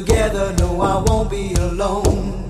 Together. No, I won't be alone.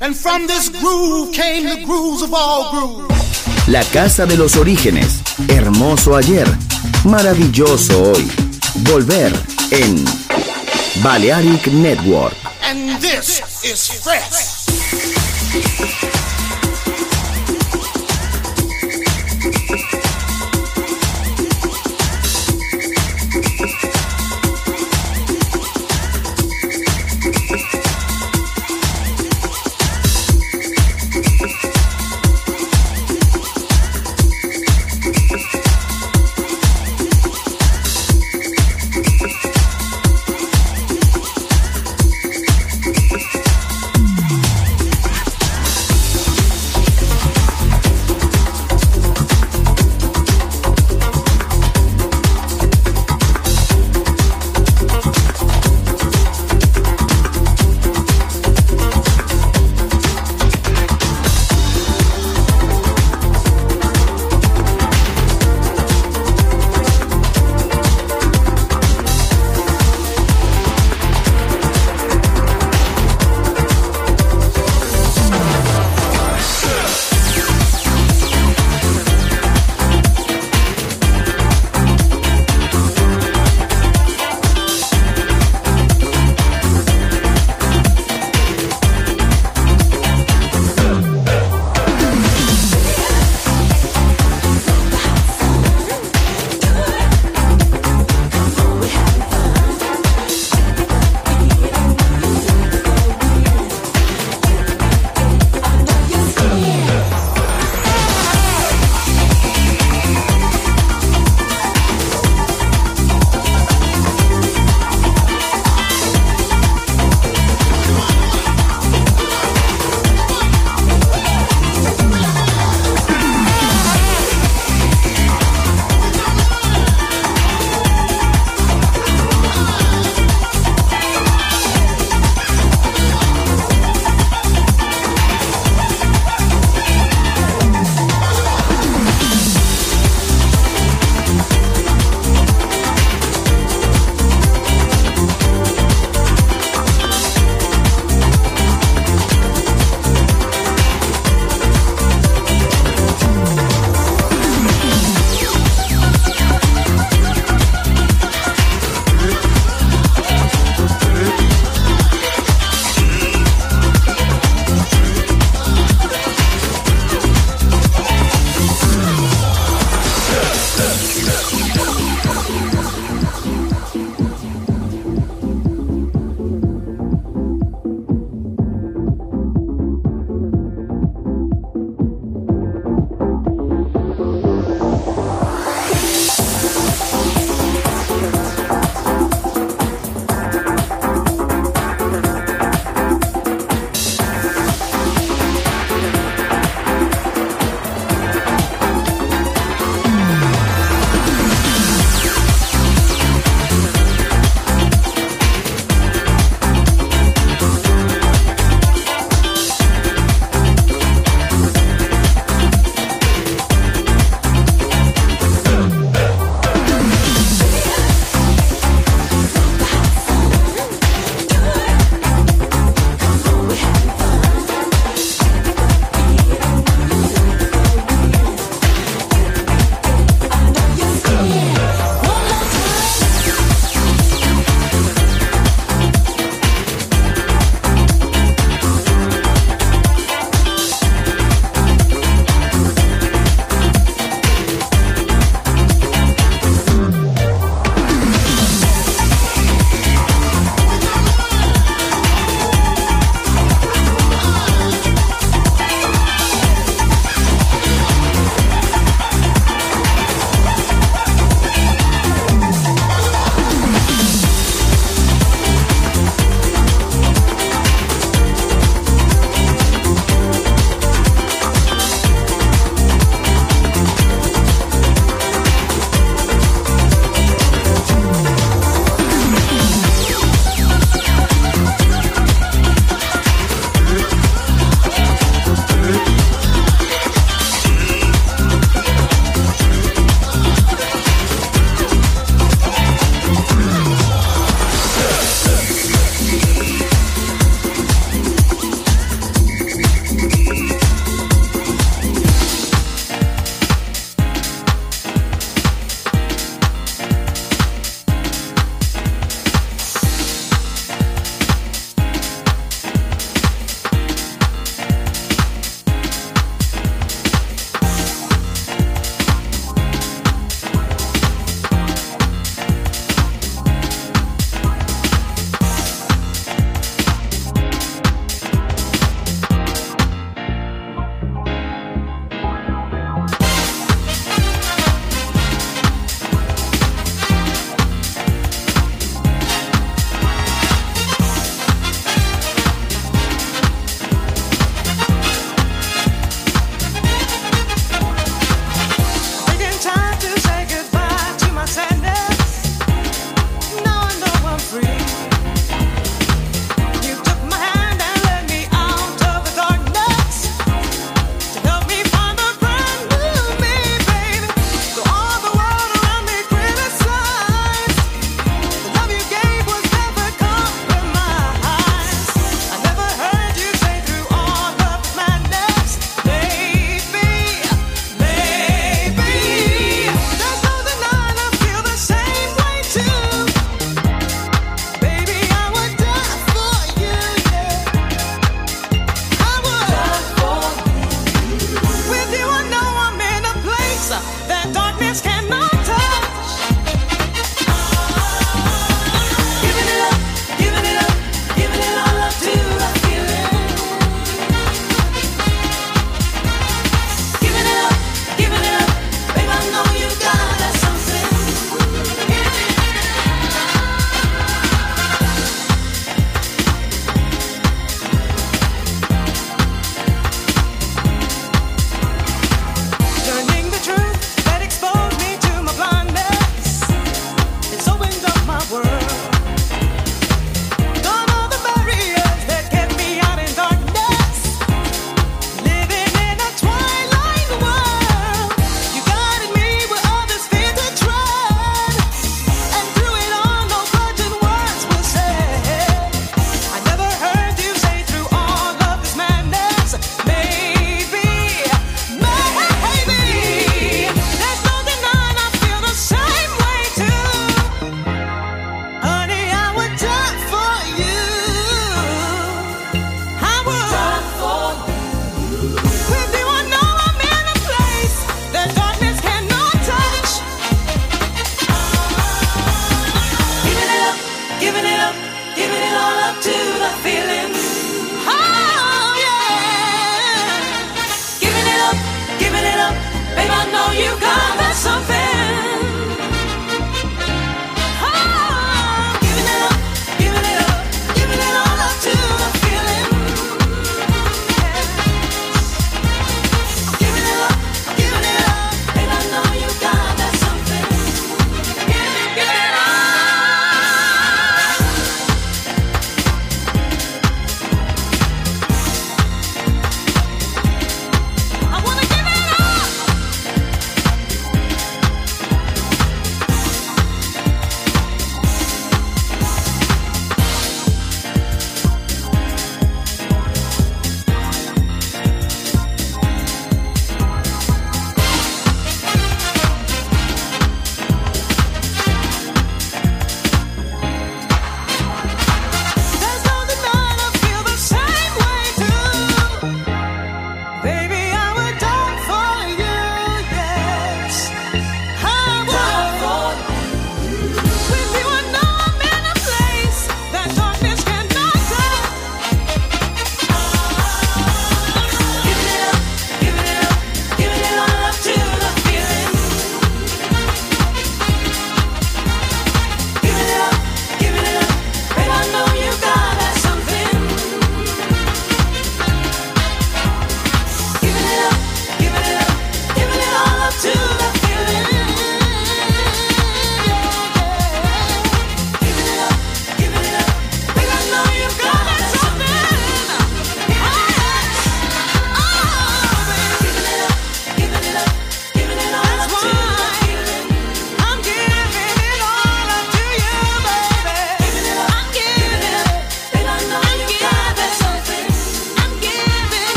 and from this groove came the grooves of all grooves. La casa de los orígenes. Hermoso ayer. Maravilloso hoy. Volver en Balearic Network. And this is fresh.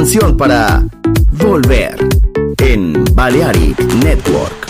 canción para Volver en Balearic Network.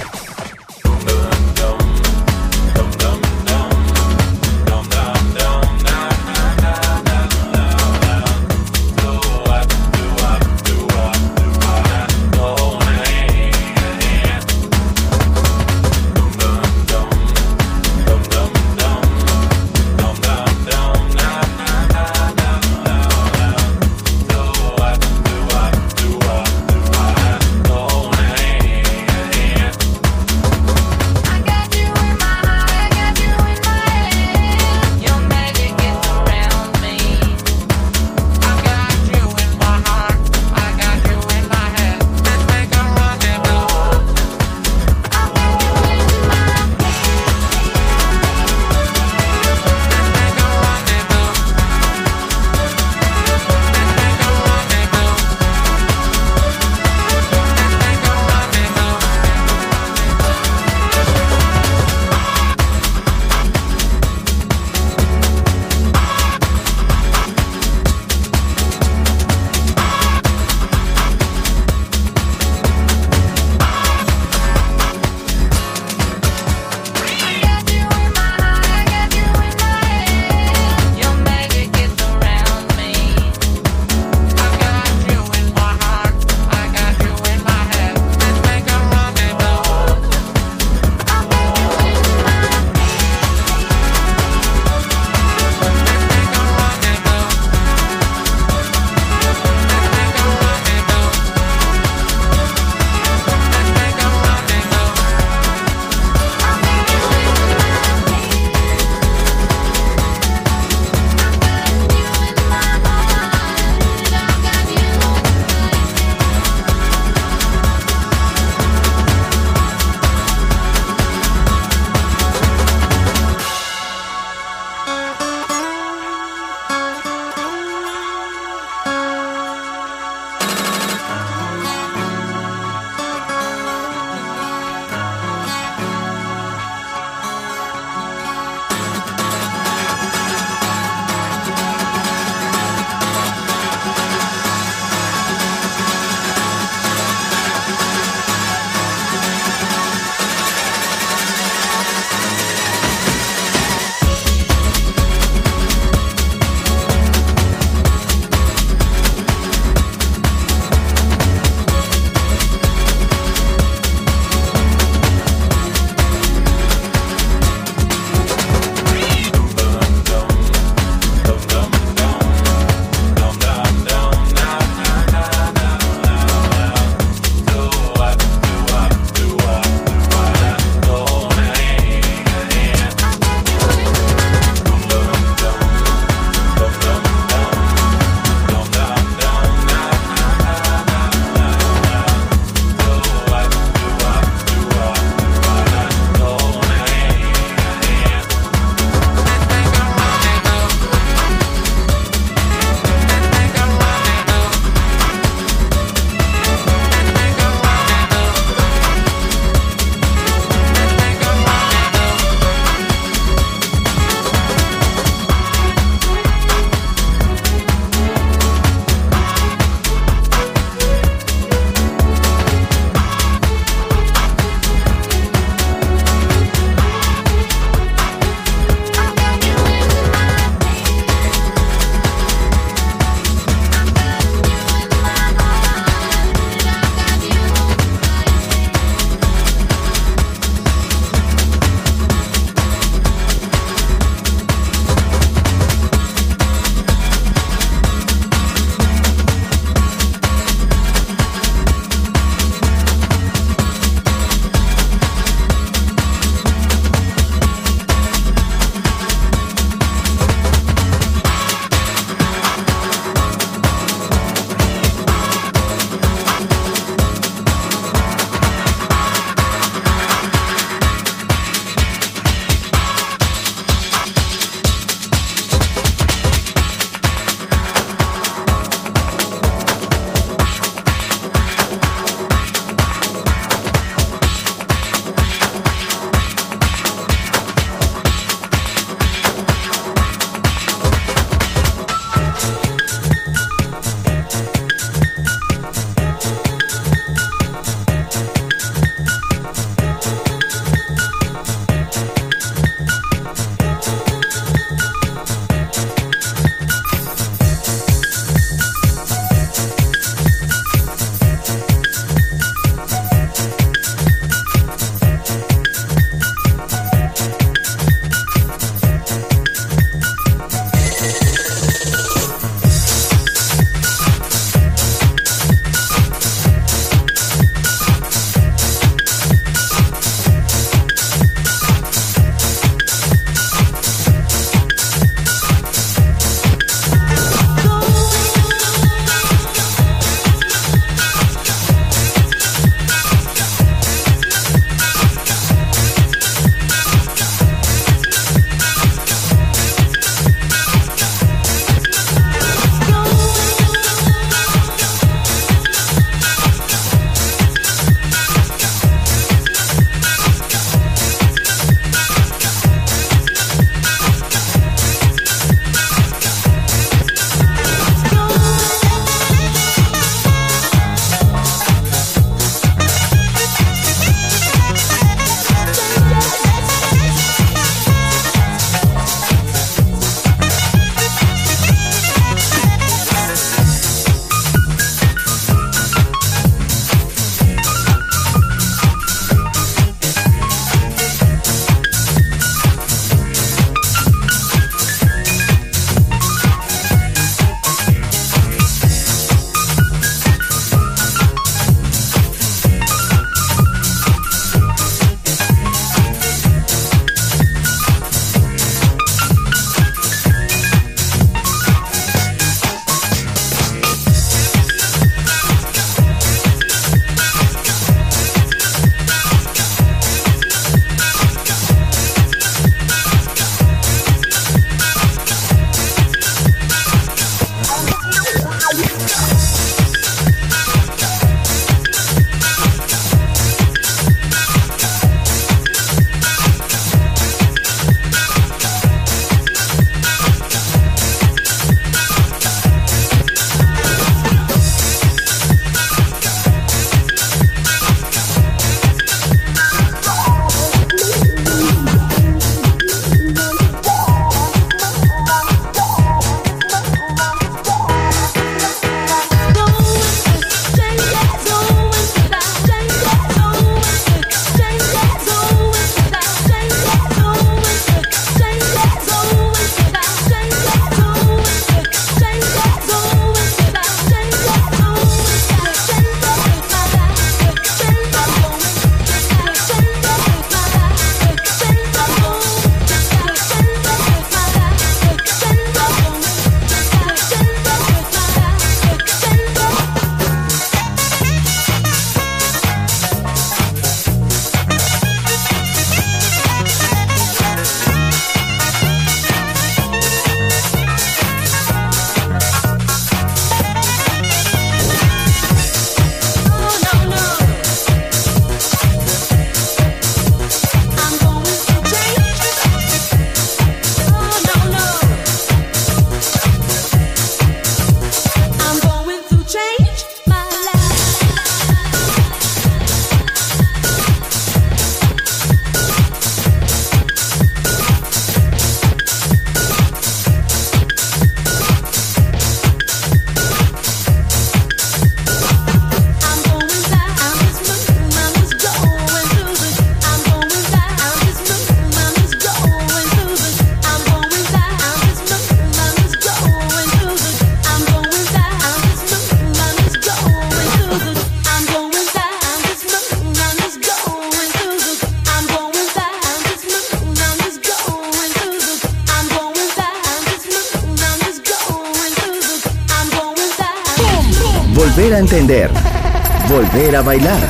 Volver a bailar.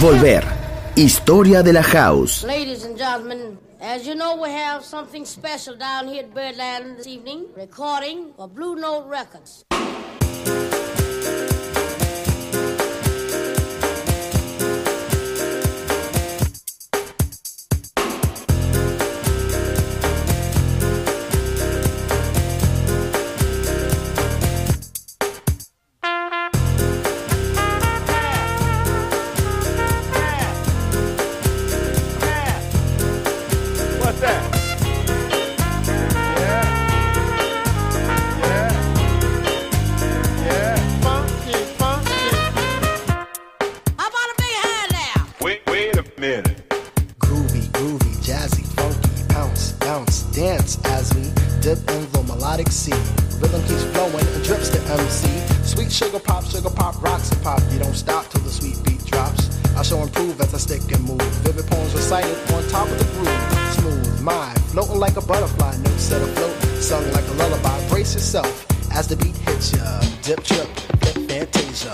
Volver. Historia de la house. Ladies and gentlemen, as you know, we have something special down here at Birdland this evening, recording for Blue Note Records. Vivid poems recited on top of the groove. Smooth, mind, floating like a butterfly, notes set afloat, sung like a lullaby. Brace yourself as the beat hits ya. Dip, trip, flip, fantasia.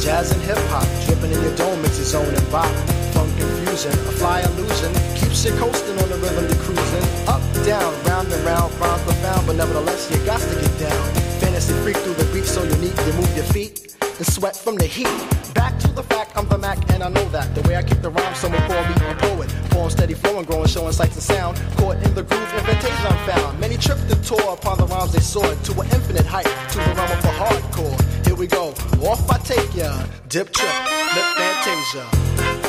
Jazz and hip hop, dripping in your dome, zone and bop. Funk confusion, a fly illusion, keeps you coasting on the rhythm you're cruising. Up, down, round and round, rhymes profound, but nevertheless you got to get down. Fantasy freak through the beat so unique, you move your feet and sweat from the heat. Back to the fact, I'm the Mac and I know that. The way I kick the rhyme, someone call me a poet. Form steady flowing, growing, showing sights and sound. Caught in the groove, invitation I'm found. Many tripped and tore upon the rhymes they soared to an infinite height, to the realm of the hardcore. Here we go, off I take ya. Dip trip, lip fantasia.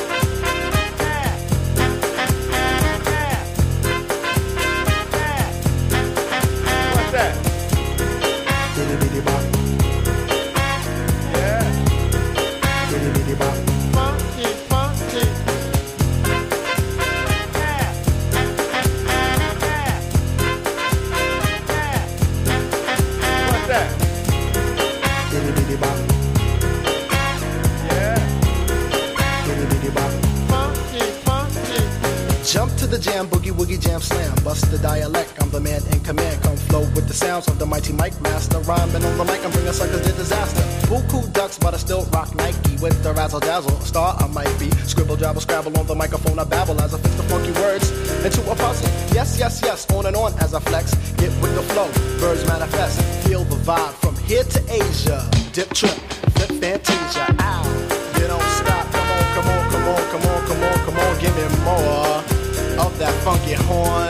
Razzle dazzle. A star I might be. Scribble, jabble, scrabble on the microphone. I babble as I fix the funky words into a puzzle. Yes, yes, yes, on and on as I flex. Get with the flow, birds manifest. Feel the vibe from here to Asia. Dip trip, flip fantasia. Ow, you don't stop. Come on, come on, come on, come on, come on, come on. Give me more of that funky horn.